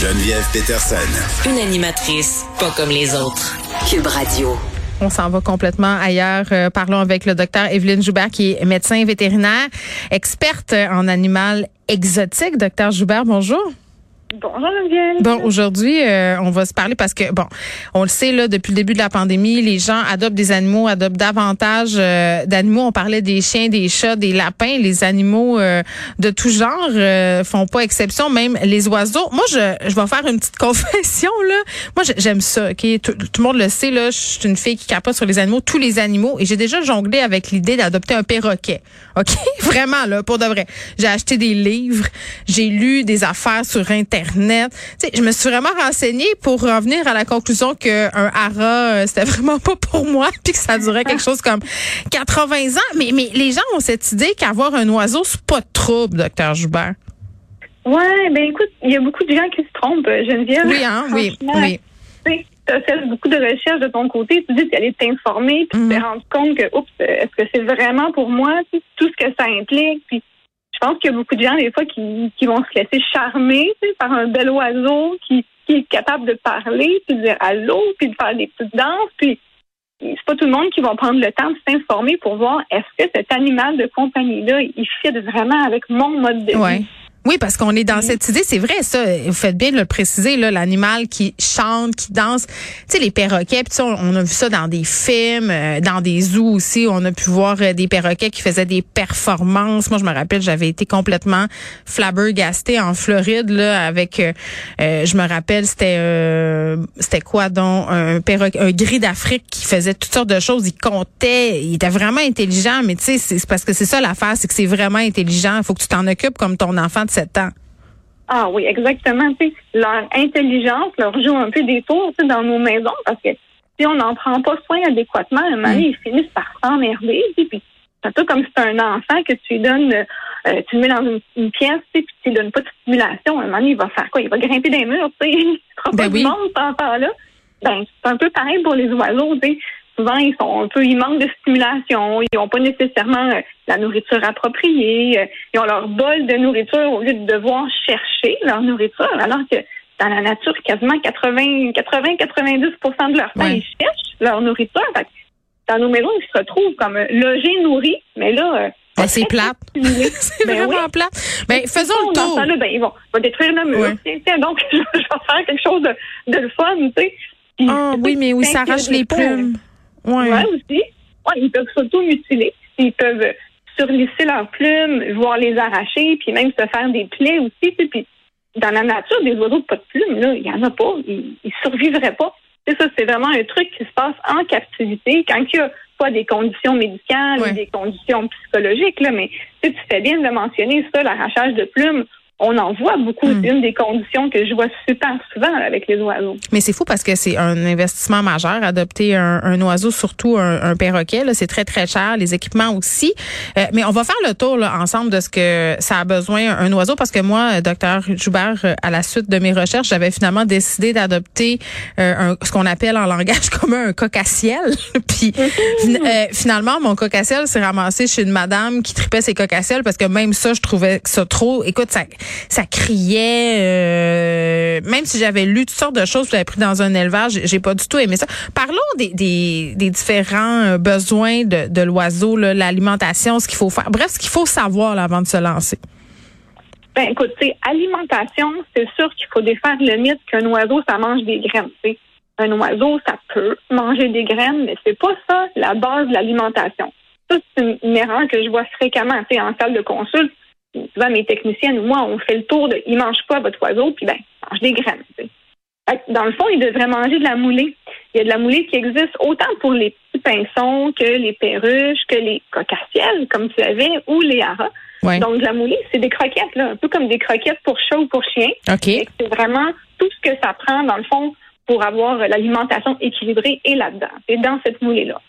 Geneviève Peterson. Une animatrice pas comme les autres. Cube Radio. On s'en va complètement ailleurs. Euh, parlons avec le docteur Evelyne Joubert, qui est médecin vétérinaire, experte en animal exotique. Docteur Joubert, bonjour. Bonjour. Bon, aujourd'hui, euh, on va se parler parce que, bon, on le sait, là, depuis le début de la pandémie, les gens adoptent des animaux, adoptent davantage euh, d'animaux. On parlait des chiens, des chats, des lapins. Les animaux euh, de tout genre font pas exception, même les oiseaux. Moi, je, je vais faire une petite confession, là. Moi, j'aime ça, OK? Tout, tout, le monde le sait, là. Je suis une fille qui capote sur les animaux, tous les animaux. Et j'ai déjà jonglé avec l'idée d'adopter un perroquet. OK? Vraiment, là, pour de vrai. J'ai acheté des livres, j'ai lu des affaires sur Internet Internet. je me suis vraiment renseignée pour revenir à la conclusion qu'un hara, euh, c'était vraiment pas pour moi, puis que ça durait quelque chose comme 80 ans. Mais, mais les gens ont cette idée qu'avoir un oiseau, c'est pas de trouble, docteur Joubert. Ouais, ben écoute, il y a beaucoup de gens qui se trompent, Geneviève. Oui, hein, oui, oui. Tu as fait beaucoup de recherches de ton côté, tu dis tu allais t'informer, puis tu te mhm. rends compte que, oups, est-ce que c'est vraiment pour moi, tout ce que ça implique, puis je pense qu'il y a beaucoup de gens, des fois, qui, qui vont se laisser charmer par un bel oiseau qui, qui est capable de parler, puis de dire allô, puis de faire des petites danses, puis c'est pas tout le monde qui va prendre le temps de s'informer pour voir est-ce que cet animal de compagnie-là, il fit vraiment avec mon mode de vie. Oui, parce qu'on est dans cette idée, c'est vrai ça. Vous faites bien de le préciser là, l'animal qui chante, qui danse. Tu sais les perroquets, puis on a vu ça dans des films, euh, dans des zoos aussi. On a pu voir euh, des perroquets qui faisaient des performances. Moi, je me rappelle, j'avais été complètement flabbergastée en Floride là avec. Euh, je me rappelle, c'était c'était quoi donc? Un perroquet, un gris d'Afrique qui faisait toutes sortes de choses. Il comptait, il était vraiment intelligent. Mais tu sais, c'est parce que c'est ça l'affaire, c'est que c'est vraiment intelligent. Il faut que tu t'en occupes comme ton enfant ans. Ah oui, exactement. leur intelligence leur joue un peu des tours dans nos maisons parce que si on n'en prend pas soin adéquatement, à un moment mm. ils finissent par s'emmerder. Puis c'est un peu comme si c'est un enfant que tu lui donnes, euh, tu le mets dans une, pièce, puis tu lui donnes pas de stimulation. À un moment donné, il va faire quoi? Il va grimper des murs, tu sais. Il ne ben pas oui. du monde, cet enfant-là. Ben, c'est un peu pareil pour les oiseaux, tu sais souvent, ils sont un peu, ils manquent de stimulation. Ils n'ont pas nécessairement euh, la nourriture appropriée. Euh, ils ont leur bol de nourriture au lieu de devoir chercher leur nourriture, alors que dans la nature, quasiment 80, 80, 90% de leur temps, ils cherchent leur nourriture. dans nos maisons, ils se retrouvent comme euh, logés, nourris, mais là, ben, c'est plate. c'est ben vraiment plate. Ben, faisons le tour. ben, ils vont, détruire le mur. donc, je, vais faire quelque chose de, de le fun, tu sais. Ah oui, mais oui, ça arrache les plumes. Ouais. aussi. Ouais, ils peuvent s'auto-mutiler. Ils peuvent surlisser leurs plumes, voire les arracher, puis même se faire des plaies aussi. Puis dans la nature, des oiseaux pas de plumes, là, il n'y en a pas. Ils, ils survivraient pas. C'est ça, c'est vraiment un truc qui se passe en captivité quand il n'y a pas des conditions médicales ou des conditions psychologiques, là, mais tu fais bien de mentionner ça, l'arrachage de plumes on en voit beaucoup. Hmm. une des conditions que je vois super souvent avec les oiseaux. Mais c'est fou parce que c'est un investissement majeur, adopter un, oiseau, surtout un, perroquet. C'est très, très cher. Les équipements aussi. Euh, mais on va faire le tour là, ensemble de ce que ça a besoin un oiseau parce que moi, docteur Joubert, euh, à la suite de mes recherches, j'avais finalement décidé d'adopter euh, ce qu'on appelle en langage commun un cocassiel. Puis mm-hmm. finalement, mon cocassiel s'est ramassé chez une madame qui tripait ses cocassiels parce que même ça, je trouvais ça trop. Écoute, ça ça criait. Euh, même si j'avais lu toutes sortes de choses, j'avais pris dans un élevage, j'ai pas du tout aimé ça. Parlons des, des, différents euh, besoins de, l'oiseau, l'alimentation, ce qu'il faut faire. Bref, ce qu'il faut savoir avant de se lancer. Ben, écoute, alimentation, c'est sûr qu'il faut défaire le mythe qu'un oiseau, ça mange des graines. Un oiseau, ça peut manger des graines, mais c'est pas ça la base de l'alimentation. Ça, c'est une, erreur que je vois fréquemment en salle de consulte souvent mes techniciennes ou moi, on fait le tour de il mange pas votre oiseau, puis ben, il mange des graines. Dans le fond, il devrait manger de la moulée. Il y a de la moulée qui existe autant pour les petits pinsons que les perruches, que les cocassiels, comme tu avais, ou les haras. Donc, de la moulée, c'est des croquettes, là, un peu comme des croquettes pour chat ou pour chien. C'est vraiment tout ce que ça prend, dans le fond, pour avoir l'alimentation équilibrée et là-dedans. C'est dans cette moulée-là.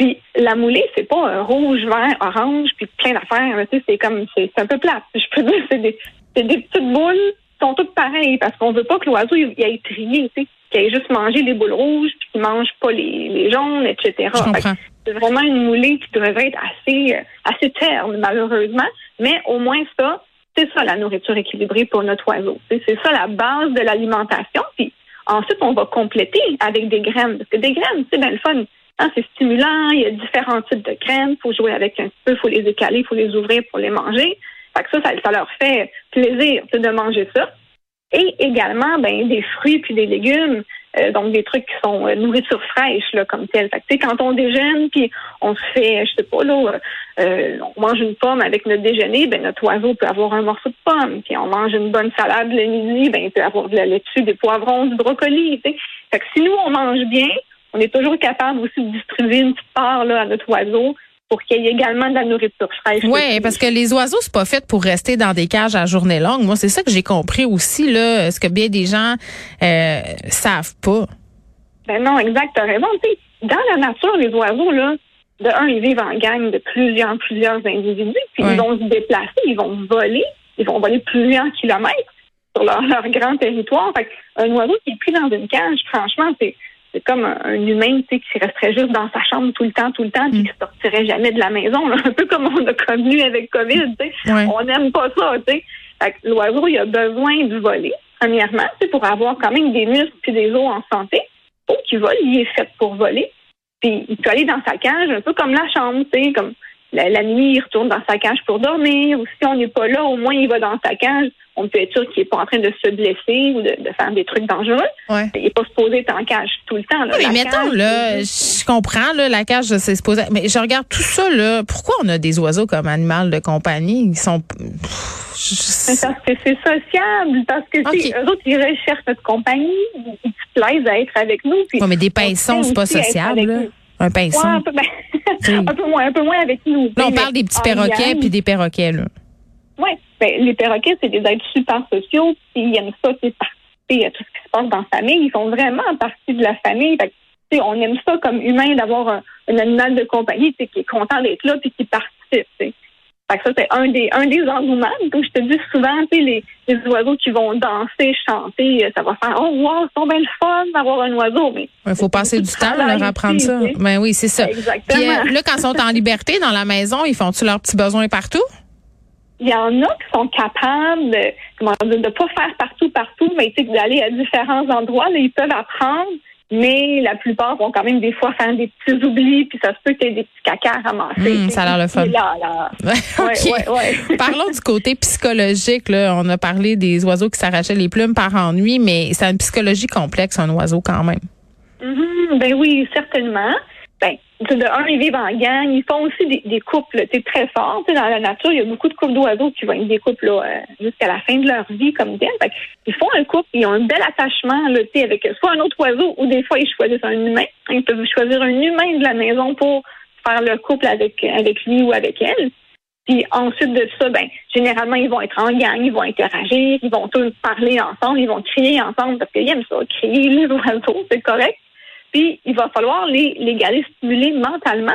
Puis la moulée, c'est pas un rouge, vert, orange, puis plein d'affaires. Tu sais, c'est comme c'est un peu plate. Je peux dire, c'est des, des petites boules qui sont toutes pareilles parce qu'on veut pas que l'oiseau il, il aille trier, tu sais, qu'il aille juste manger les boules rouges, puis qu'il mange pas les, les jaunes, etc. C'est vraiment une moulée qui devrait être assez assez terne, malheureusement. Mais au moins ça, c'est ça la nourriture équilibrée pour notre oiseau. C'est ça la base de l'alimentation. Puis ensuite, on va compléter avec des graines. Parce que des graines, c'est bien le fun. Hein, c'est stimulant, il y a différents types de graines. Il faut jouer avec un peu, il faut les écaler, il faut les ouvrir pour les manger. Fait que ça, ça, leur fait plaisir de manger ça. Et également, ben, des fruits puis des légumes. Euh, donc des trucs qui sont euh, nourriture fraîche là comme tel. Fait que, quand on déjeune puis on se fait, je sais pas là, euh, on mange une pomme avec notre déjeuner, ben notre oiseau peut avoir un morceau de pomme. Puis on mange une bonne salade le midi, ben il peut avoir de la laitue, des poivrons, du brocoli. Fait que si nous on mange bien, on est toujours capable aussi de distribuer une petite part là à notre oiseau pour qu'il y ait également de la nourriture fraîche. Oui, parce que les oiseaux, c'est pas fait pour rester dans des cages à journée longue. Moi, c'est ça que j'ai compris aussi, là, ce que bien des gens euh, savent pas? Ben non, exact, t'as raison. dans la nature, les oiseaux, là, de un, ils vivent en gang de plusieurs, plusieurs individus, puis ils vont se déplacer, ils vont voler, ils vont voler plusieurs kilomètres sur leur, leur grand territoire. Fait un oiseau qui est pris dans une cage, franchement, c'est c'est comme un, humain qui resterait juste dans sa chambre tout le temps, tout le temps, puis mm. qui sortirait jamais de la maison. Un peu comme on a connu avec COVID. On n'aime pas ça. L'oiseau, il a besoin de voler, premièrement, pour avoir quand même des muscles et des os en santé. Faut qu'il vole, il est fait pour voler. Puis il peut aller dans sa cage, un peu comme la chambre, comme la, nuit, il retourne dans sa cage pour dormir. Ou si on n'est pas là, au moins il va dans sa cage on peut être sûr qu'il n'est pas en train de se blesser ou de, faire des trucs dangereux. Il n'est pas supposé être en cage tout le temps. Là. mais mettons, là, je comprends, là, la cage, c'est supposé. Mais je regarde tout ça, là. Pourquoi on a des oiseaux comme animal de compagnie? Ils sont. parce que c'est sociable. Parce que eux autres, ils recherchent notre compagnie. Ils se plaisent à être avec nous. Oui, mais des pinsons, c'est pas sociable. Un pinson. un, peu, ben, un, peu, moins, un peu moins avec nous. Là, on parle des petits perroquets puis des perroquets, là. Oui, ben, les perroquets, c'est des êtres super sociaux, puis ils aiment ça, c'est participer à tout ce qui se passe dans la famille. Ils font vraiment partie de la famille. Fait on aime ça comme humain d'avoir un, animal de compagnie qui est content d'être là puis qui participe. Fait que ça, c'est un des, un des engouements. Comme je te dis souvent, les, les oiseaux qui vont danser, chanter, ça va faire Oh wow, c'est bien le fun d'avoir un oiseau. Mais il faut passer du temps à leur apprendre ça. Ben oui, c'est ça. Exactement. Puis, euh, là, quand ils sont en liberté dans la maison, ils font-tu leurs petits besoins partout? Il y en a qui sont capables de, comment dire, de pas faire partout, partout, mais d'aller à différents endroits. Là, ils peuvent apprendre, mais la plupart vont quand même des fois faire des petits oublis, puis ça se peut qu'il y ait des petits caca à ramasser. Hmm, ça a l'air le fun. Parlons du côté psychologique. Là. On a parlé des oiseaux qui s'arrachaient les plumes par ennui, mais c'est une psychologie complexe, un oiseau quand même. Mm-hmm. ben oui, certainement ben, de un, ils vivent en gang. Ils font aussi des, des couples très forts. dans la nature, il y a beaucoup de couples d'oiseaux qui vont être des couples euh, jusqu'à la fin de leur vie comme tel. ils font un couple, ils ont un bel attachement là, avec soit un autre oiseau ou des fois ils choisissent un humain. Ils peuvent choisir un humain de la maison pour faire le couple avec, avec lui ou avec elle. Puis ensuite de ça, ben, généralement, ils vont être en gang, ils vont interagir, ils vont tous parler ensemble, ils vont crier ensemble parce qu'ils aiment ça, crier les oiseaux, c'est correct. Puis il va falloir les, les garder stimulés mentalement.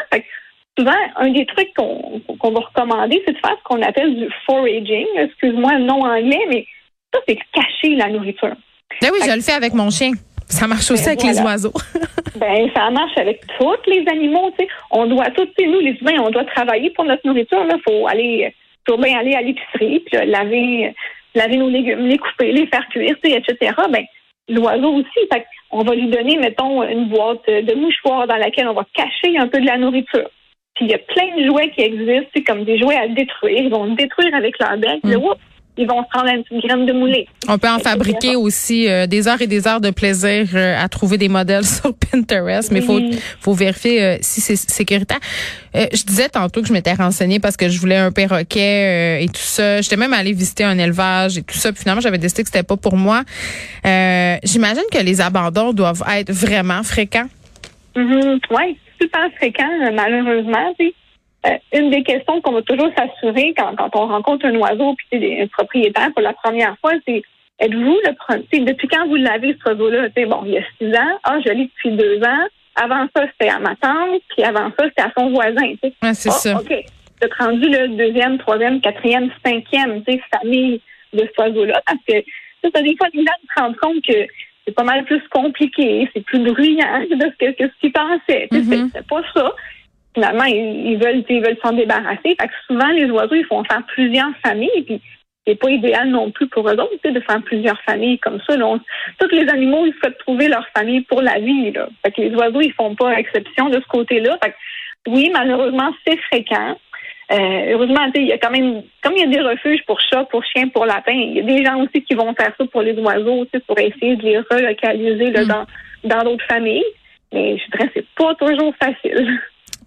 souvent, un des trucs qu'on va recommander, c'est de faire ce qu'on appelle du foraging. Excuse-moi le nom anglais, mais ça, c'est cacher la nourriture. Ben oui, je le fais avec mon chien. Ça marche aussi ben avec les oiseaux. ben, ça marche avec tous les animaux, tu sais. On doit, tous, nous, les humains, on doit travailler pour notre nourriture, Il Faut aller, faut bien aller à l'épicerie, puis laver, laver nos légumes, les couper, les faire cuire, etc. Ben, l'oiseau aussi. Fait on va lui donner, mettons, une boîte de mouchoirs dans laquelle on va cacher un peu de la nourriture. Puis il y a plein de jouets qui existent, comme des jouets à détruire. Ils vont détruire avec leur bec. Mm. Ils vont se prendre une petite graine de moulée. On peut en fabriquer aussi euh, des heures et des heures de plaisir euh, à trouver des modèles sur Pinterest, mais il faut, faut vérifier euh, si c'est sécuritaire. je disais tantôt que je m'étais renseignée parce que je voulais un perroquet et tout ça. J'étais même allée visiter un élevage et tout ça. Puis finalement, j'avais décidé que c'était pas pour moi. J'imagine que les abandons doivent être vraiment fréquents. Mm-hmm. Oui, super fréquent, malheureusement. Euh, une des questions qu'on va toujours s'assurer quand, quand on rencontre un oiseau puis un propriétaire pour la première fois, c'est êtes-vous le premier? Depuis quand vous l'avez, ce oiseau-là? Bon, il y a six ans. Ah, je l'ai depuis deux ans. Avant ça, c'était à ma tante, puis avant ça, c'était à son voisin. Ouais, c'est ah, ça. OK. Tu rendu le deuxième, troisième, quatrième, cinquième famille de ce oiseau-là. Parce que ça, des fois, les gens se rendent compte que c'est pas mal plus compliqué, c'est plus bruyant que ce que, ce qu'ils pensaient. Mm-hmm. C'est pas ça finalement, ils, veulent ils veulent s'en débarrasser. Fait que souvent, les oiseaux, ils font faire plusieurs familles. Puis c'est pas idéal non plus pour eux autres de faire plusieurs familles comme ça. Là. tous les animaux, ils souhaitent trouver leur famille pour la vie. Là. Fait que les oiseaux, ils font pas exception de ce côté-là. Fait que, oui, malheureusement, c'est fréquent. Euh, heureusement, il y a quand même, comme il y a des refuges pour chats, pour chiens, pour lapins, il y a des gens aussi qui vont faire ça pour les oiseaux, pour essayer de les relocaliser là, mm. dans dans d'autres familles. Mais je dirais c'est pas toujours facile.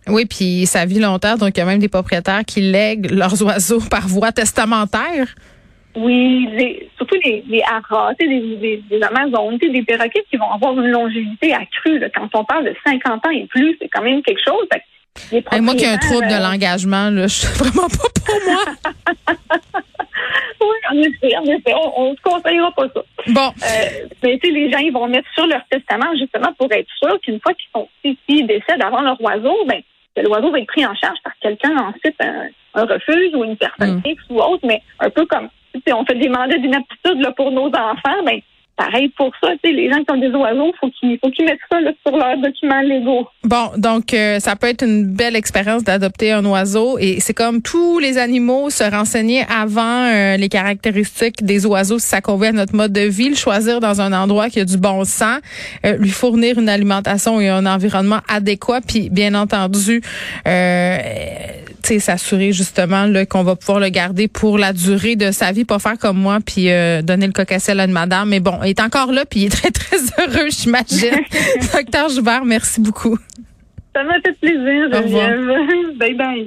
Oui, puis ça vit longtemps, donc il y a même des propriétaires qui lèguent leurs oiseaux par voie testamentaire. Oui, surtout les, les haras, des, des, Amazones, des perroquets qui vont avoir une longévité accrue. Quand on parle de 50 ans et plus, c'est quand même quelque chose. Moi qui ai un trouble de euh, l'engagement, je suis vraiment pas pour moi. oui, en effet, en effet, on ne conseillera pas ça. Bon. Euh, mais tu sais, les gens, ils vont mettre sur leur testament justement pour être sûr qu'une fois qu'ils sont ici, décèdent avant leur oiseau, ben, l'oiseau va être pris en charge par quelqu'un ensuite, un, un, refuge ou une personne mm. fixe ou autre, mais un peu comme, on fait des mandats d'inaptitude pour nos enfants, ben, pareil pour ça, les gens qui ont des oiseaux, faut qu'ils faut qu'ils mettent ça sur leurs documents légaux. Bon, donc euh, ça peut être une belle expérience d'adopter un oiseau et c'est comme tous les animaux se renseigner avant euh, les caractéristiques des oiseaux si ça convient à notre mode de vie, le choisir dans un endroit qui a du bon sens, euh, lui fournir une alimentation et un environnement adéquat, puis bien entendu s'assurer justement qu'on va pouvoir le garder pour la durée de sa vie, pas faire comme moi puis donner le cocassel à une madame. Mais bon, il est encore là, puis il est très, très heureux, j'imagine. Docteur Joubert, merci beaucoup. Ça m'a fait plaisir, Geneviève. Bye bye.